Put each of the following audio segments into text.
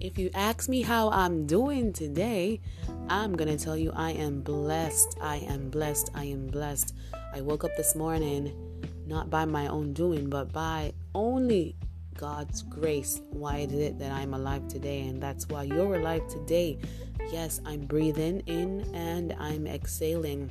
if you ask me how I'm doing today, I'm going to tell you I am blessed. I am blessed. I am blessed. I woke up this morning not by my own doing, but by only God's grace. Why is it that I'm alive today? And that's why you're alive today. Yes, I'm breathing in and I'm exhaling.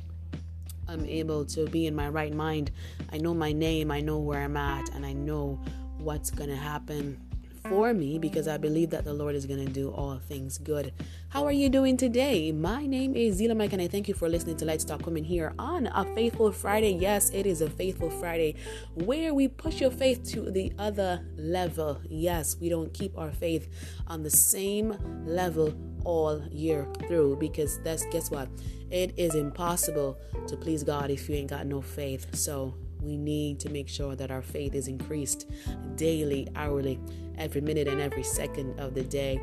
I'm able to be in my right mind. I know my name, I know where I'm at, and I know what's going to happen for me because I believe that the Lord is going to do all things good. How are you doing today? My name is Zeela Mac and I thank you for listening to Let's Talk Women here on a Faithful Friday. Yes, it is a Faithful Friday where we push your faith to the other level. Yes, we don't keep our faith on the same level all year through because that's guess what? It is impossible to please God if you ain't got no faith. So we need to make sure that our faith is increased daily, hourly, every minute, and every second of the day.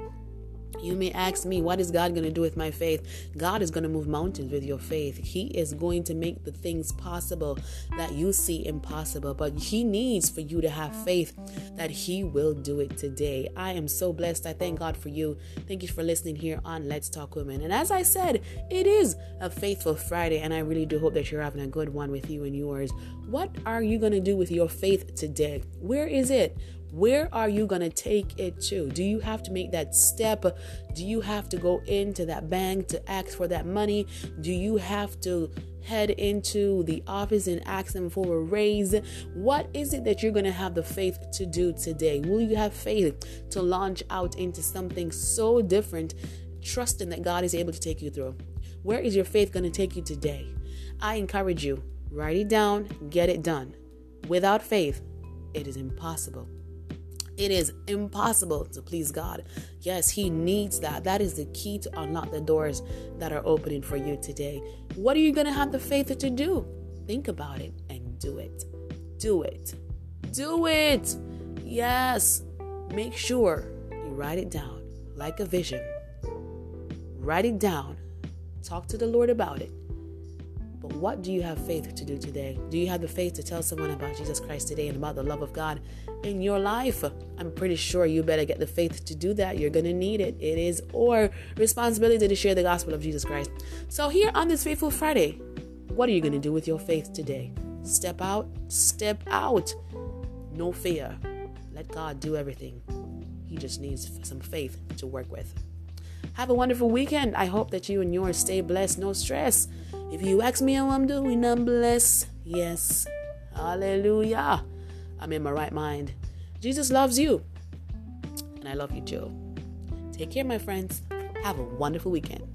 You may ask me, what is God going to do with my faith? God is going to move mountains with your faith. He is going to make the things possible that you see impossible. But He needs for you to have faith that He will do it today. I am so blessed. I thank God for you. Thank you for listening here on Let's Talk Women. And as I said, it is a faithful Friday, and I really do hope that you're having a good one with you and yours. What are you going to do with your faith today? Where is it? Where are you going to take it to? Do you have to make that step? Do you have to go into that bank to ask for that money? Do you have to head into the office and ask them for a raise? What is it that you're going to have the faith to do today? Will you have faith to launch out into something so different, trusting that God is able to take you through? Where is your faith going to take you today? I encourage you, write it down, get it done. Without faith, it is impossible it is impossible to please God. Yes, He needs that. That is the key to unlock the doors that are opening for you today. What are you going to have the faith to do? Think about it and do it. Do it. Do it. Yes. Make sure you write it down like a vision. Write it down. Talk to the Lord about it but what do you have faith to do today? Do you have the faith to tell someone about Jesus Christ today and about the love of God in your life? I'm pretty sure you better get the faith to do that. You're going to need it. It is our responsibility to share the gospel of Jesus Christ. So, here on this Faithful Friday, what are you going to do with your faith today? Step out, step out. No fear. Let God do everything. He just needs some faith to work with. Have a wonderful weekend. I hope that you and yours stay blessed, no stress. If you ask me how I'm doing, I'm blessed. Yes. Hallelujah. I'm in my right mind. Jesus loves you. And I love you too. Take care, my friends. Have a wonderful weekend.